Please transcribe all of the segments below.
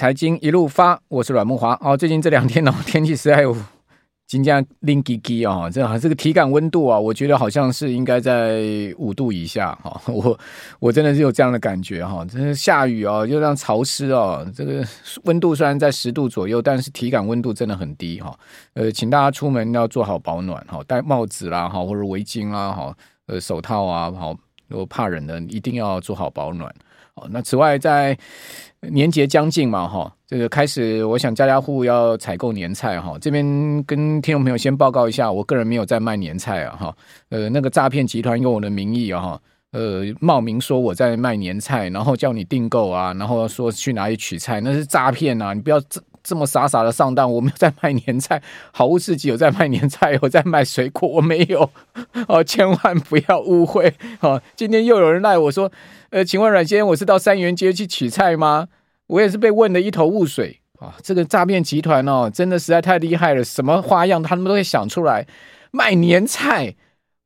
财经一路发，我是阮慕驊。哦，最近这两天哦，天气实在有今天冷滴滴啊，这这个体感温度啊，我觉得好像是应该在五度以下哈。我我真的是有这样的感觉哈，真是下雨啊，就让潮湿啊。这个温度虽然在十度左右，但是体感温度真的很低哈。呃，请大家出门要做好保暖哈，戴帽子啦哈，或者围巾啦哈，呃，手套啊，好，如果怕冷的一定要做好保暖。那此外在年节将近嘛，哈，这个开始，我想家家户户要采购年菜哈。这边跟听众朋友先报告一下，我个人没有在卖年菜啊，哈，呃，那个诈骗集团用我的名义啊，哈，呃，冒名说我在卖年菜，然后叫你订购啊，然后说去哪里取菜，那是诈骗啊！你不要这么傻傻的上当，我没有在卖年菜，好物市集有在卖年菜，有在卖水果，我没有 哦，千万不要误会哦。今天又有人赖我说。呃，请问阮先生，我是到三元街去取菜吗？我也是被问得一头雾水啊！这个诈骗集团哦，真的实在太厉害了，什么花样他们都会想出来卖年菜。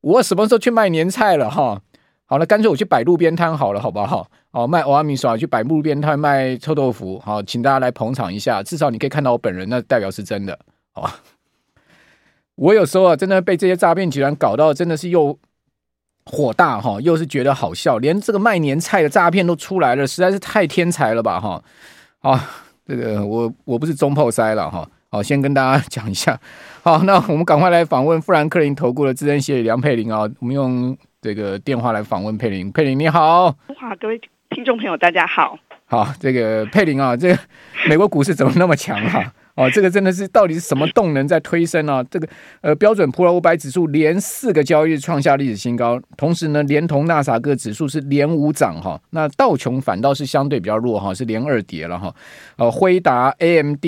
我什么时候去卖年菜了哈？好了，干脆我去摆路边摊好了，好不好？哦，卖蚵仔面线，去摆路边摊卖臭豆腐，好，请大家来捧场一下，至少你可以看到我本人，那代表是真的，好吧？我有时候啊，真的被这些诈骗集团搞到，真的是又。火大哈，又是觉得好笑，连这个卖年菜的诈骗都出来了，实在是太天才了吧哈！好，这个我我不是中破塞了哈，好，先跟大家讲一下。好，那我们赶快来访问富兰克林投顾的资深协理梁佩玲啊，我们用这个电话来访问佩玲。佩玲你好，哇，各位听众朋友大家好。好，这个佩玲啊，这个美国股市怎么那么强啊？哦，这个真的是到底是什么动能在推升啊？这个呃，标准普尔五百指数连四个交易日创下历史新高，同时呢，连同纳斯达克指数是连五涨哈。那道琼反倒是相对比较弱哈，是连二跌了哈。呃，辉达、AMD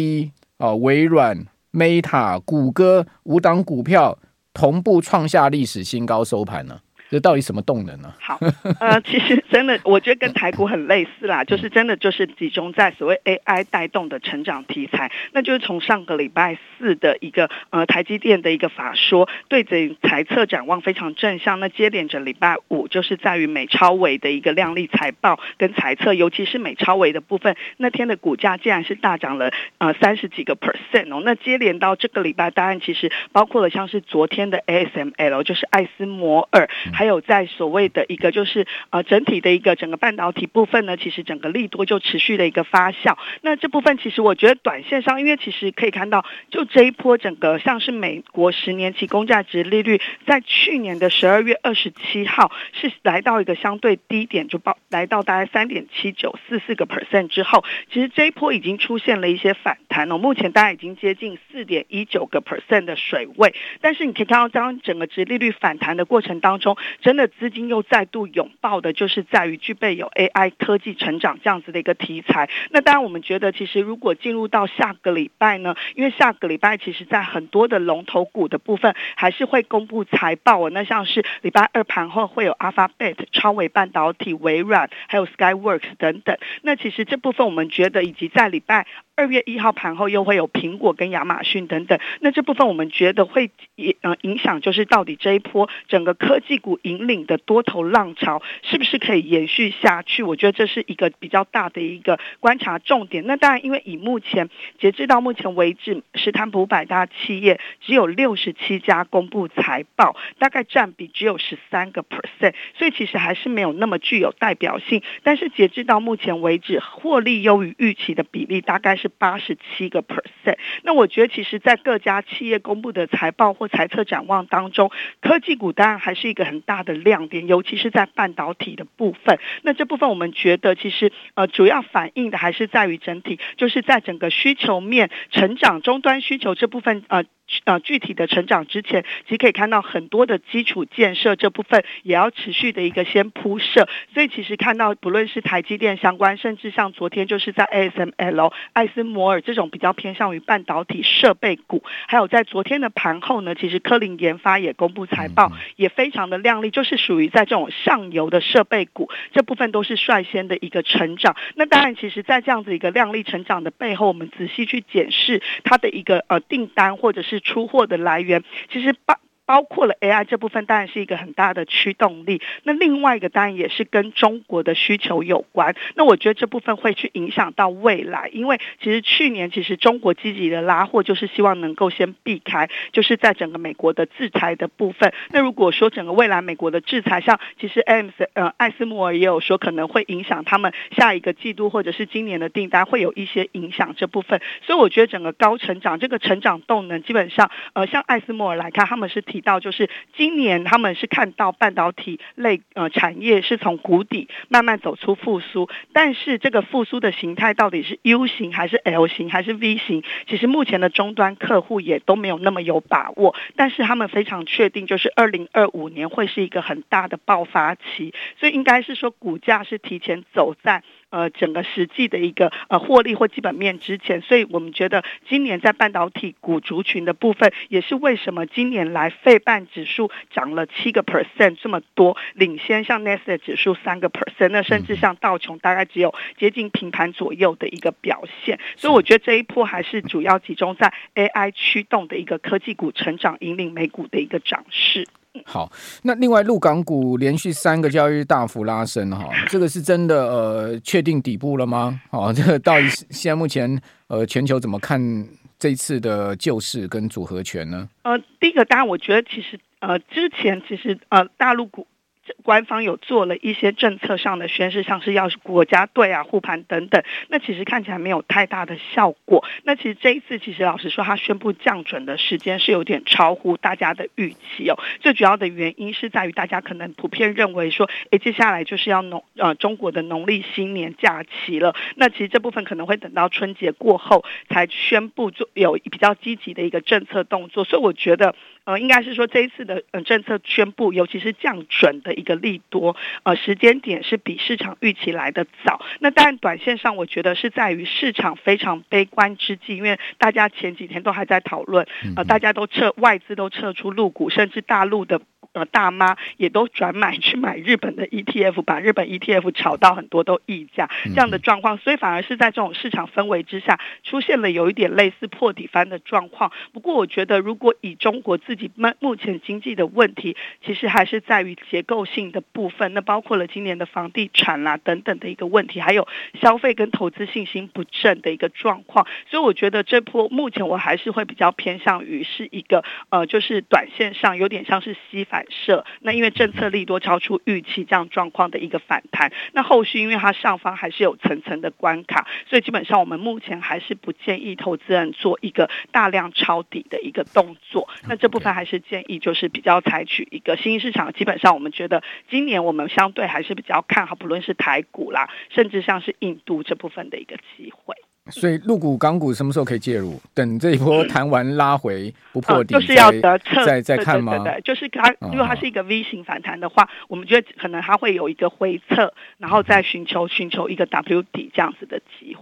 啊、微软、Meta、谷歌五档股票同步创下历史新高收盘呢。这到底什么动能呢？好，呃，其实真的，我觉得跟台股很类似啦，就是真的就是集中在所谓 AI 带动的成长题材，那就是从上个礼拜四的一个呃台积电的一个法说，对这财测展望非常正向，那接连着礼拜五就是在于美超微的一个亮丽财报跟财测，尤其是美超微的部分，那天的股价竟然是大涨了呃三十几个 percent 哦，那接连到这个礼拜，当然其实包括了像是昨天的 ASML，就是艾斯摩尔。还有在所谓的一个就是呃整体的一个整个半导体部分呢，其实整个利多就持续的一个发酵。那这部分其实我觉得短线上，因为其实可以看到，就这一波整个像是美国十年期公债殖利率，在去年的十二月二十七号是来到一个相对低点，就报来到大概三点七九四四个 percent 之后，其实这一波已经出现了一些反弹哦。目前大概已经接近四点一九个 percent 的水位，但是你可以看到，当整个殖利率反弹的过程当中。真的资金又再度拥抱的，就是在于具备有 AI 科技成长这样子的一个题材。那当然，我们觉得其实如果进入到下个礼拜呢，因为下个礼拜其实在很多的龙头股的部分还是会公布财报啊。那像是礼拜二盘后会有 Alphabet、超微半导体、微软，还有 Skyworks 等等。那其实这部分我们觉得，以及在礼拜二月一号盘后又会有苹果跟亚马逊等等。那这部分我们觉得会影呃影响，就是到底这一波整个科技股。引领的多头浪潮是不是可以延续下去？我觉得这是一个比较大的一个观察重点。那当然，因为以目前截至到目前为止，史坦普百大企业只有六十七家公布财报，大概占比只有十三个 percent，所以其实还是没有那么具有代表性。但是截至到目前为止，获利优于预期的比例大概是八十七个 percent。那我觉得，其实，在各家企业公布的财报或财测展望当中，科技股当然还是一个很大的亮点，尤其是在半导体的部分。那这部分我们觉得，其实呃，主要反映的还是在于整体，就是在整个需求面成长、终端需求这部分呃。呃，具体的成长之前，其实可以看到很多的基础建设这部分也要持续的一个先铺设，所以其实看到不论是台积电相关，甚至像昨天就是在 ASML、艾斯摩尔这种比较偏向于半导体设备股，还有在昨天的盘后呢，其实科林研发也公布财报，也非常的亮丽，就是属于在这种上游的设备股这部分都是率先的一个成长。那当然，其实在这样子一个亮丽成长的背后，我们仔细去检视它的一个呃订单或者是出货的来源，其实包包括了 AI 这部分，当然是一个很大的驱动力。那另外一个当然也是跟中国的需求有关。那我觉得这部分会去影响到未来，因为其实去年其实中国积极的拉货，就是希望能够先避开，就是在整个美国的制裁的部分。那如果说整个未来美国的制裁，像其实 AMS 呃艾斯摩尔也有说可能会影响他们下一个季度或者是今年的订单，会有一些影响这部分。所以我觉得整个高成长这个成长动能，基本上呃像艾斯摩尔来看，他们是提提到就是今年他们是看到半导体类呃产业是从谷底慢慢走出复苏，但是这个复苏的形态到底是 U 型还是 L 型还是 V 型，其实目前的终端客户也都没有那么有把握，但是他们非常确定就是二零二五年会是一个很大的爆发期，所以应该是说股价是提前走在。呃，整个实际的一个呃获利或基本面之前，所以我们觉得今年在半导体股族群的部分，也是为什么今年来费半指数涨了七个 percent 这么多，领先像 Nasdaq 指数三个 percent，那甚至像道琼大概只有接近平盘左右的一个表现，所以我觉得这一波还是主要集中在 AI 驱动的一个科技股成长，引领美股的一个涨势。好，那另外陆港股连续三个交易日大幅拉升哈，这个是真的呃确定底部了吗？哦，这个到底现在目前呃全球怎么看这一次的救市跟组合拳呢？呃，第一个当然我觉得其实呃之前其实呃大陆股。官方有做了一些政策上的宣示，像是要国家队啊护盘等等，那其实看起来没有太大的效果。那其实这一次，其实老实说，他宣布降准的时间是有点超乎大家的预期哦。最主要的原因是在于大家可能普遍认为说，诶，接下来就是要农呃中国的农历新年假期了。那其实这部分可能会等到春节过后才宣布做有比较积极的一个政策动作。所以我觉得。呃，应该是说这一次的呃政策宣布，尤其是降准的一个利多，呃，时间点是比市场预期来的早。那当然，短线上我觉得是在于市场非常悲观之际，因为大家前几天都还在讨论，呃，大家都撤外资都撤出入股，甚至大陆的。呃，大妈也都转买去买日本的 ETF，把日本 ETF 炒到很多都溢价这样的状况，所以反而是在这种市场氛围之下，出现了有一点类似破底翻的状况。不过，我觉得如果以中国自己目目前经济的问题，其实还是在于结构性的部分，那包括了今年的房地产啦、啊、等等的一个问题，还有消费跟投资信心不振的一个状况。所以，我觉得这波目前我还是会比较偏向于是一个呃，就是短线上有点像是吸反。设那因为政策利多超出预期这样状况的一个反弹，那后续因为它上方还是有层层的关卡，所以基本上我们目前还是不建议投资人做一个大量抄底的一个动作。那这部分还是建议就是比较采取一个新兴市场，基本上我们觉得今年我们相对还是比较看好，不论是台股啦，甚至像是印度这部分的一个机会。所以入股、港股什么时候可以介入？等这一波弹完拉回不破底，就是要得测再再看吗？对，就是它，如果它是一个 V 型反弹的话，哦、我们觉得可能它会有一个回测，然后再寻求寻求一个 W 底这样子的机会。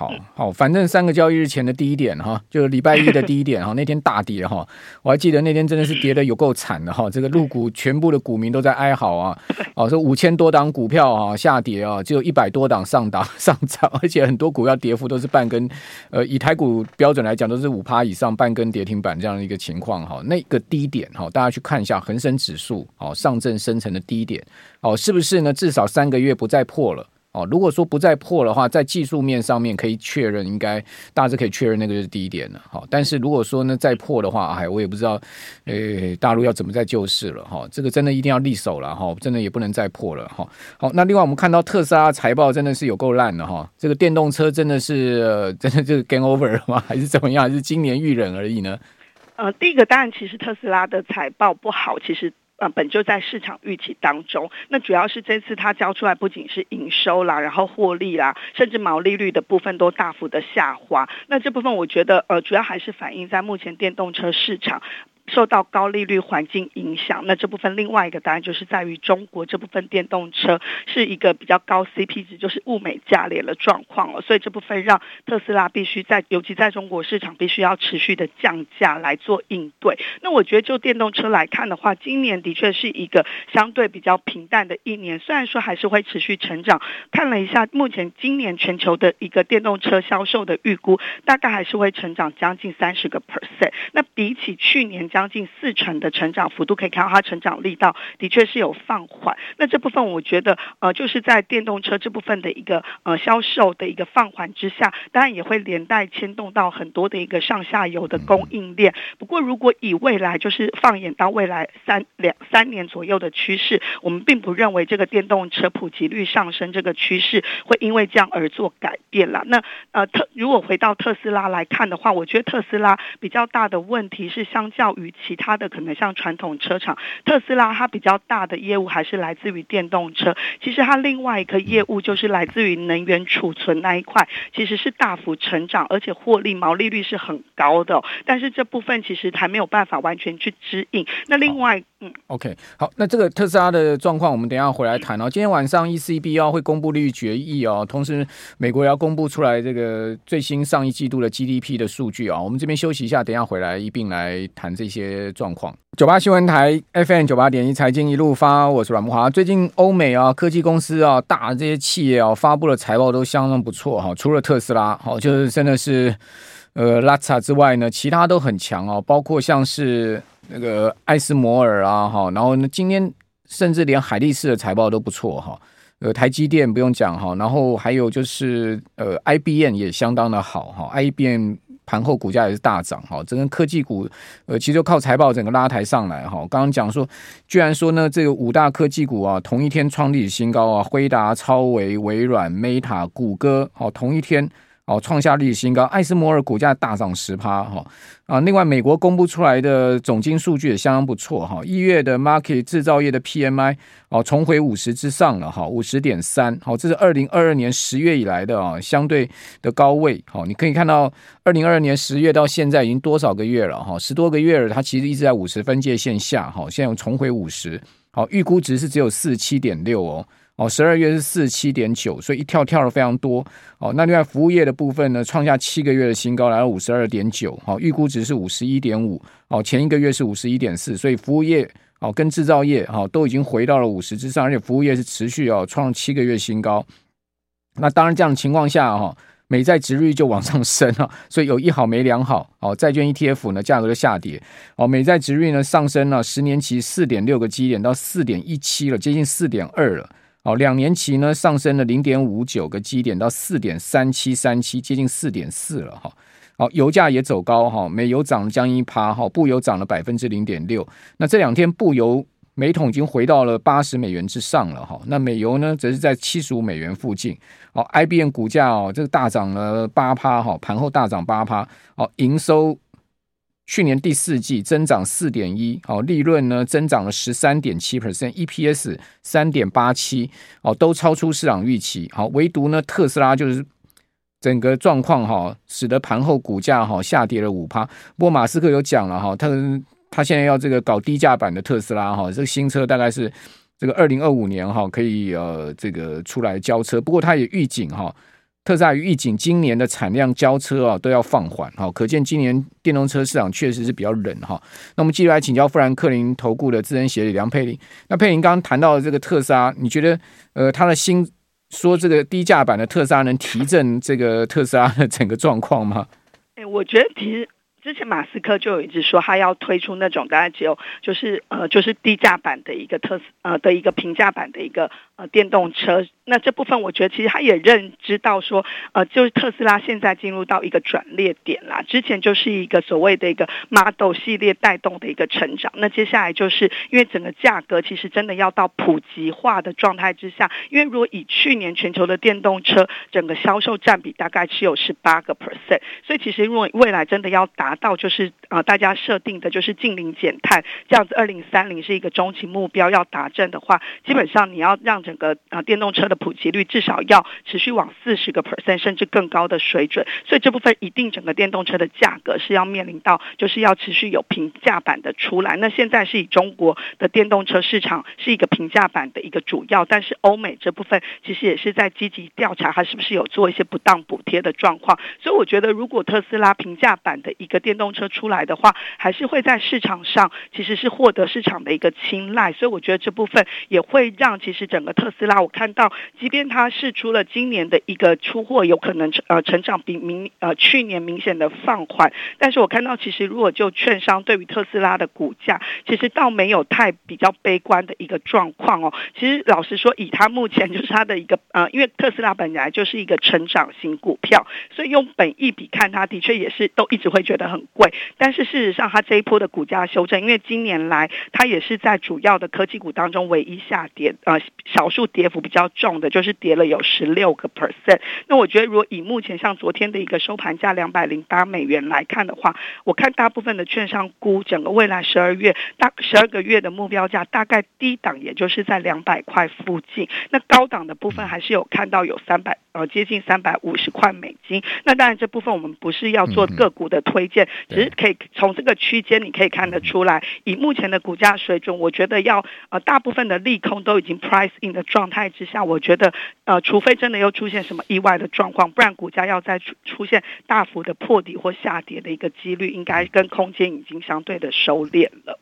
好好，反正三个交易日前的第一点哈，就礼拜一的第一点哈，那天大跌哈，我还记得那天真的是跌的有够惨的哈，这个入股全部的股民都在哀嚎啊，哦，说五千多档股票啊下跌啊，只有一百多档上档 上涨，而且很多股票跌幅都是半根，呃，以台股标准来讲都是五趴以上半根跌停板这样的一个情况哈，那个低点哈，大家去看一下恒生指数哦，上证深成的低点哦，是不是呢？至少三个月不再破了。哦，如果说不再破的话，在技术面上面可以确认，应该大致可以确认那个就是低点了。好，但是如果说呢再破的话，哎，我也不知道，诶，大陆要怎么再救市了哈。这个真的一定要立守了哈，真的也不能再破了哈。好，那另外我们看到特斯拉财报真的是有够烂的哈，这个电动车真的是 真的就是 game over 了吗？还是怎么样？还是今年遇冷而已呢？呃，第一个当然其实特斯拉的财报不好，其实。呃，本就在市场预期当中。那主要是这次它交出来不仅是营收啦，然后获利啦，甚至毛利率的部分都大幅的下滑。那这部分我觉得，呃，主要还是反映在目前电动车市场。受到高利率环境影响，那这部分另外一个答案就是在于中国这部分电动车是一个比较高 CP 值，就是物美价廉的状况了，所以这部分让特斯拉必须在，尤其在中国市场必须要持续的降价来做应对。那我觉得就电动车来看的话，今年的确是一个相对比较平淡的一年，虽然说还是会持续成长。看了一下目前今年全球的一个电动车销售的预估，大概还是会成长将近三十个 percent。那比起去年将将近四成的成长幅度，可以看到它成长力道的确是有放缓。那这部分我觉得，呃，就是在电动车这部分的一个呃销售的一个放缓之下，当然也会连带牵动到很多的一个上下游的供应链。不过，如果以未来就是放眼到未来三两三年左右的趋势，我们并不认为这个电动车普及率上升这个趋势会因为这样而做改变了。那呃特如果回到特斯拉来看的话，我觉得特斯拉比较大的问题是相较于其他的可能像传统车厂，特斯拉它比较大的业务还是来自于电动车。其实它另外一个业务就是来自于能源储存那一块，其实是大幅成长，而且获利毛利率是很高的。但是这部分其实还没有办法完全去指引。那另外，嗯，OK，好，那这个特斯拉的状况我们等一下回来谈哦。今天晚上 ECB 要会公布利率决议哦，同时美国也要公布出来这个最新上一季度的 GDP 的数据啊。我们这边休息一下，等一下回来一并来谈这些。些状况，九八新闻台 FM 九八点一财经一路发，我是阮木华。最近欧美啊科技公司啊大这些企业啊发布的财报都相当不错哈，除了特斯拉好，就是真的是呃拉差之外呢，其他都很强哦，包括像是那个艾斯摩尔啊哈，然后呢今天甚至连海力士的财报都不错哈，呃台积电不用讲哈，然后还有就是呃 IBM 也相当的好哈，IBM。盘后股价也是大涨哈，整个科技股呃，其实就靠财报整个拉抬上来哈。刚刚讲说，居然说呢，这个五大科技股啊，同一天创历史新高啊，辉达、超维、微软、Meta、谷歌，好，同一天。哦，创下历史新高，艾斯摩尔股价大涨十趴哈啊！另外，美国公布出来的总经数据也相当不错哈。一月的 market 制造业的 PMI 哦，重回五十之上了哈，五十点三。好，这是二零二二年十月以来的啊相对的高位。好，你可以看到二零二二年十月到现在已经多少个月了哈？十多个月了，它其实一直在五十分界线下哈，现在又重回五十。好，预估值是只有四七点六哦。哦，十二月是四十七点九，所以一跳跳了非常多。哦，那另外服务业的部分呢，创下七个月的新高，来到五十二点九。好，预估值是五十一点五。哦，前一个月是五十一点四，所以服务业哦跟制造业哈都已经回到了五十之上，而且服务业是持续哦创七个月新高。那当然这样的情况下哈，美债殖率就往上升了，所以有一好没两好。哦，债券 ETF 呢价格就下跌。哦，美债殖率呢上升了十年期四点六个基点到四点一七了，接近四点二了。好，两年期呢上升了零点五九个基点到四点三七三七，接近四点四了哈。好，油价也走高哈，美油涨了将近一趴哈，布油涨了百分之零点六。那这两天布油每桶已经回到了八十美元之上了哈。那美油呢则是在七十五美元附近。哦，IBM 股价哦这个大涨了八趴哈，盘后大涨八趴。哦，营收。去年第四季增长四点一，哦，利润呢增长了十三点七 percent，EPS 三点八七，哦，都超出市场预期，好，唯独呢特斯拉就是整个状况哈，使得盘后股价哈下跌了五趴。不过马斯克有讲了哈，他他现在要这个搞低价版的特斯拉哈，这个新车大概是这个二零二五年哈可以呃这个出来交车。不过他也预警哈。特斯拉预警今年的产量交车啊都要放缓，哈，可见今年电动车市场确实是比较冷哈。那我们继续来请教富兰克林投顾的资深协理梁佩玲。那佩玲刚刚谈到的这个特斯拉，你觉得呃，他的新说这个低价版的特斯拉能提振这个特斯拉的整个状况吗？哎，我觉得其实。之前马斯克就有一直说他要推出那种大概只有就是呃就是低价版的一个特斯呃的一个平价版的一个呃电动车。那这部分我觉得其实他也认知到说呃就是特斯拉现在进入到一个转捩点啦。之前就是一个所谓的一个 Model 系列带动的一个成长。那接下来就是因为整个价格其实真的要到普及化的状态之下，因为如果以去年全球的电动车整个销售占比大概只有十八个 percent，所以其实如果未来真的要达到就是呃大家设定的就是净零减碳这样子，二零三零是一个中期目标要达成的话，基本上你要让整个啊电动车的普及率至少要持续往四十个 percent 甚至更高的水准，所以这部分一定整个电动车的价格是要面临到就是要持续有平价版的出来。那现在是以中国的电动车市场是一个平价版的一个主要，但是欧美这部分其实也是在积极调查它是不是有做一些不当补贴的状况。所以我觉得如果特斯拉平价版的一个电动车出来的话，还是会在市场上其实是获得市场的一个青睐，所以我觉得这部分也会让其实整个特斯拉，我看到即便它释出了今年的一个出货有可能呃成长比明呃去年明显的放缓，但是我看到其实如果就券商对于特斯拉的股价，其实倒没有太比较悲观的一个状况哦。其实老实说，以它目前就是它的一个呃，因为特斯拉本来就是一个成长型股票，所以用本意比看，它的确也是都一直会觉得。很贵，但是事实上，它这一波的股价修正，因为今年来它也是在主要的科技股当中唯一下跌，呃少，数跌幅比较重的，就是跌了有十六个 percent。那我觉得，如果以目前像昨天的一个收盘价两百零八美元来看的话，我看大部分的券商估整个未来十二月大十二个月的目标价，大概低档也就是在两百块附近，那高档的部分还是有看到有三百呃接近三百五十块美金。那当然这部分我们不是要做个股的推荐。只是可以从这个区间，你可以看得出来，以目前的股价水准，我觉得要呃大部分的利空都已经 price in 的状态之下，我觉得呃除非真的又出现什么意外的状况，不然股价要再出出现大幅的破底或下跌的一个几率，应该跟空间已经相对的收敛了。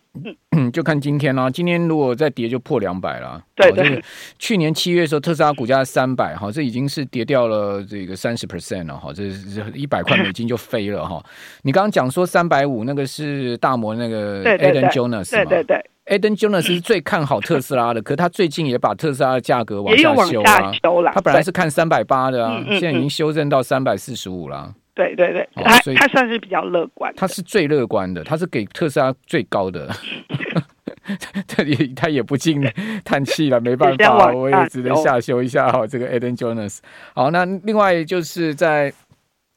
嗯，就看今天啦、啊。今天如果再跌，就破两百了。对对、对。去年七月的时候，特斯拉股价三百，哈，这已经是跌掉了这个三十 percent 了，哈，这是一百块美金就飞了，哈。你刚刚讲说三百五，那个是大摩那个 Aden Jonas 对对对 Aden Jonas 是最看好特斯拉的，可是他最近也把特斯拉的价格往下修啊。他本来是看三百八的啊，现在已经修正到三百四十五了。对对对，他他算是比较乐观，他是最乐观的，他是给特斯拉最高的，这里他也不禁叹气了，没办法，我也只能下修一下哈。这个 Eden Jonas，好，那另外就是在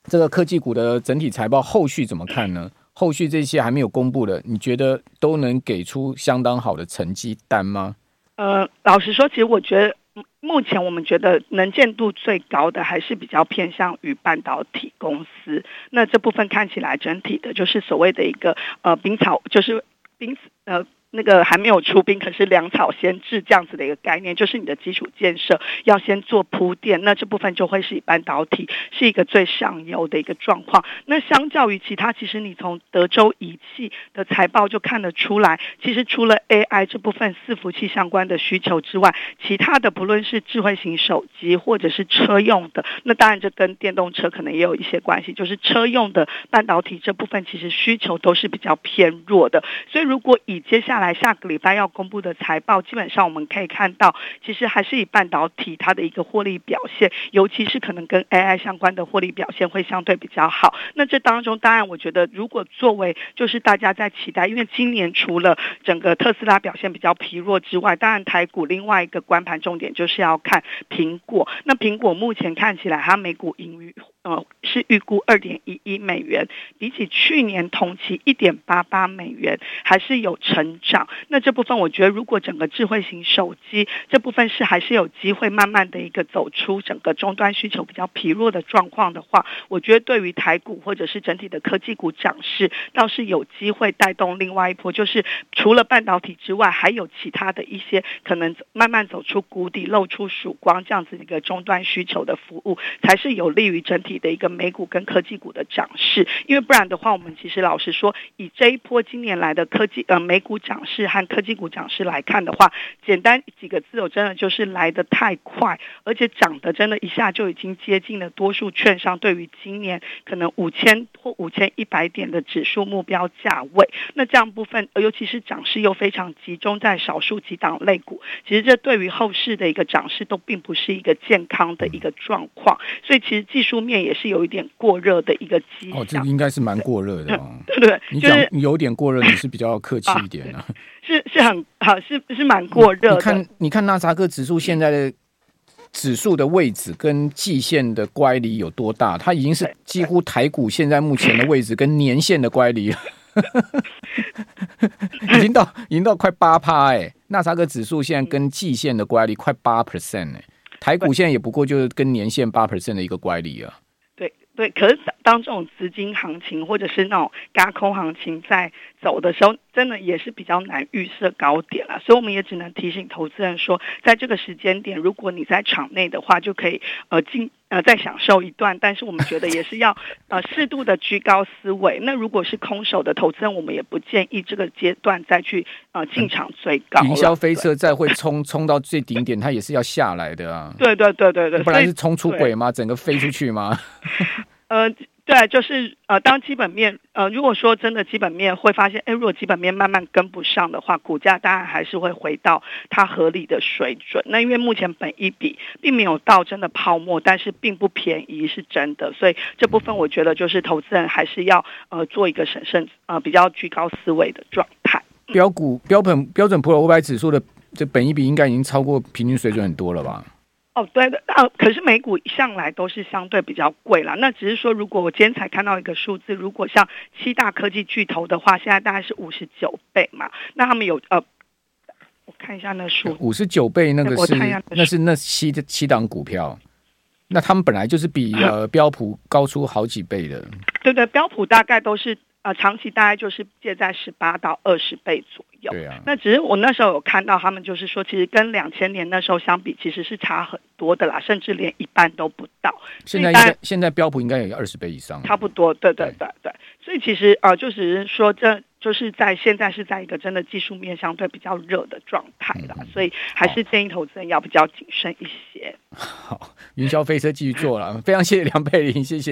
这个科技股的整体财报后续怎么看呢？后续这些还没有公布的，你觉得都能给出相当好的成绩单吗？呃，老实说，其实我觉得。目前我们觉得能见度最高的还是比较偏向于半导体公司，那这部分看起来整体的就是所谓的一个呃冰草，就是冰呃。那个还没有出兵，可是粮草先至这样子的一个概念，就是你的基础建设要先做铺垫，那这部分就会是以半导体是一个最上游的一个状况。那相较于其他，其实你从德州仪器的财报就看得出来，其实除了 AI 这部分伺服器相关的需求之外，其他的不论是智慧型手机或者是车用的，那当然这跟电动车可能也有一些关系，就是车用的半导体这部分其实需求都是比较偏弱的。所以如果以接下来下个礼拜要公布的财报，基本上我们可以看到，其实还是以半导体它的一个获利表现，尤其是可能跟 AI 相关的获利表现会相对比较好。那这当中，当然我觉得，如果作为就是大家在期待，因为今年除了整个特斯拉表现比较疲弱之外，当然台股另外一个观盘重点就是要看苹果。那苹果目前看起来，它每股盈余呃，是预估二点一一美元，比起去年同期一点八八美元，还是有成长。那这部分我觉得，如果整个智慧型手机这部分是还是有机会慢慢的一个走出整个终端需求比较疲弱的状况的话，我觉得对于台股或者是整体的科技股涨势，倒是有机会带动另外一波，就是除了半导体之外，还有其他的一些可能慢慢走出谷底，露出曙光这样子一个终端需求的服务，才是有利于整体。的一个美股跟科技股的涨势，因为不然的话，我们其实老实说，以这一波今年来的科技呃美股涨势和科技股涨势来看的话，简单几个字，我真的就是来得太快，而且涨得真的一下就已经接近了多数券商对于今年可能五千或五千一百点的指数目标价位。那这样部分，尤其是涨势又非常集中在少数几档类股，其实这对于后市的一个涨势都并不是一个健康的一个状况。所以其实技术面。也是有一点过热的一个迹象。哦，这应该是蛮过热的哦。对对，你讲有点过热，你是比较客气一点啊。是是很好，是是蛮过热的。你看，你看纳斯达克指数现在的指数的位置跟季线的乖离有多大？它已经是几乎台股现在目前的位置跟年线的乖离了，已经到已经到快八趴哎。纳斯达克指数现在跟季线的乖离快八 percent 哎，台股现在也不过就是跟年线八 percent 的一个乖离啊。对，可是当这种资金行情或者是那种高空行情在走的时候，真的也是比较难预设高点了。所以我们也只能提醒投资人说，在这个时间点，如果你在场内的话，就可以呃进呃再享受一段。但是我们觉得也是要呃适度的居高思维。那如果是空手的投资人，我们也不建议这个阶段再去呃进场追高。云霄飞车再会冲冲到最顶点，它也是要下来的啊。对对对对对，不然是冲出轨吗？整个飞出去吗？呃，对，就是呃，当基本面呃，如果说真的基本面会发现，哎，如果基本面慢慢跟不上的话，股价当然还是会回到它合理的水准。那因为目前本一比并没有到真的泡沫，但是并不便宜，是真的。所以这部分我觉得就是投资人还是要呃做一个审慎呃比较居高思维的状态。标股标本标准普尔五百指数的这本一比应该已经超过平均水准很多了吧？哦，对的，啊，可是美股向来都是相对比较贵啦。那只是说，如果我今天才看到一个数字，如果像七大科技巨头的话，现在大概是五十九倍嘛。那他们有呃，我看一下那数，五十九倍那个是那是那七七档股票，那他们本来就是比呃 标普高出好几倍的。对对，标普大概都是。呃，长期大概就是介在十八到二十倍左右。对啊。那只是我那时候有看到他们，就是说，其实跟两千年那时候相比，其实是差很多的啦，甚至连一半都不到。现在应该现在标普应该有二十倍以上。差不多，对对对对。所以其实啊、呃，就只是说，这就是在现在是在一个真的技术面相对比较热的状态啦，嗯、所以还是建议投资人要比较谨慎一些。好，云霄飞车继续做了，非常谢谢梁佩玲，谢谢。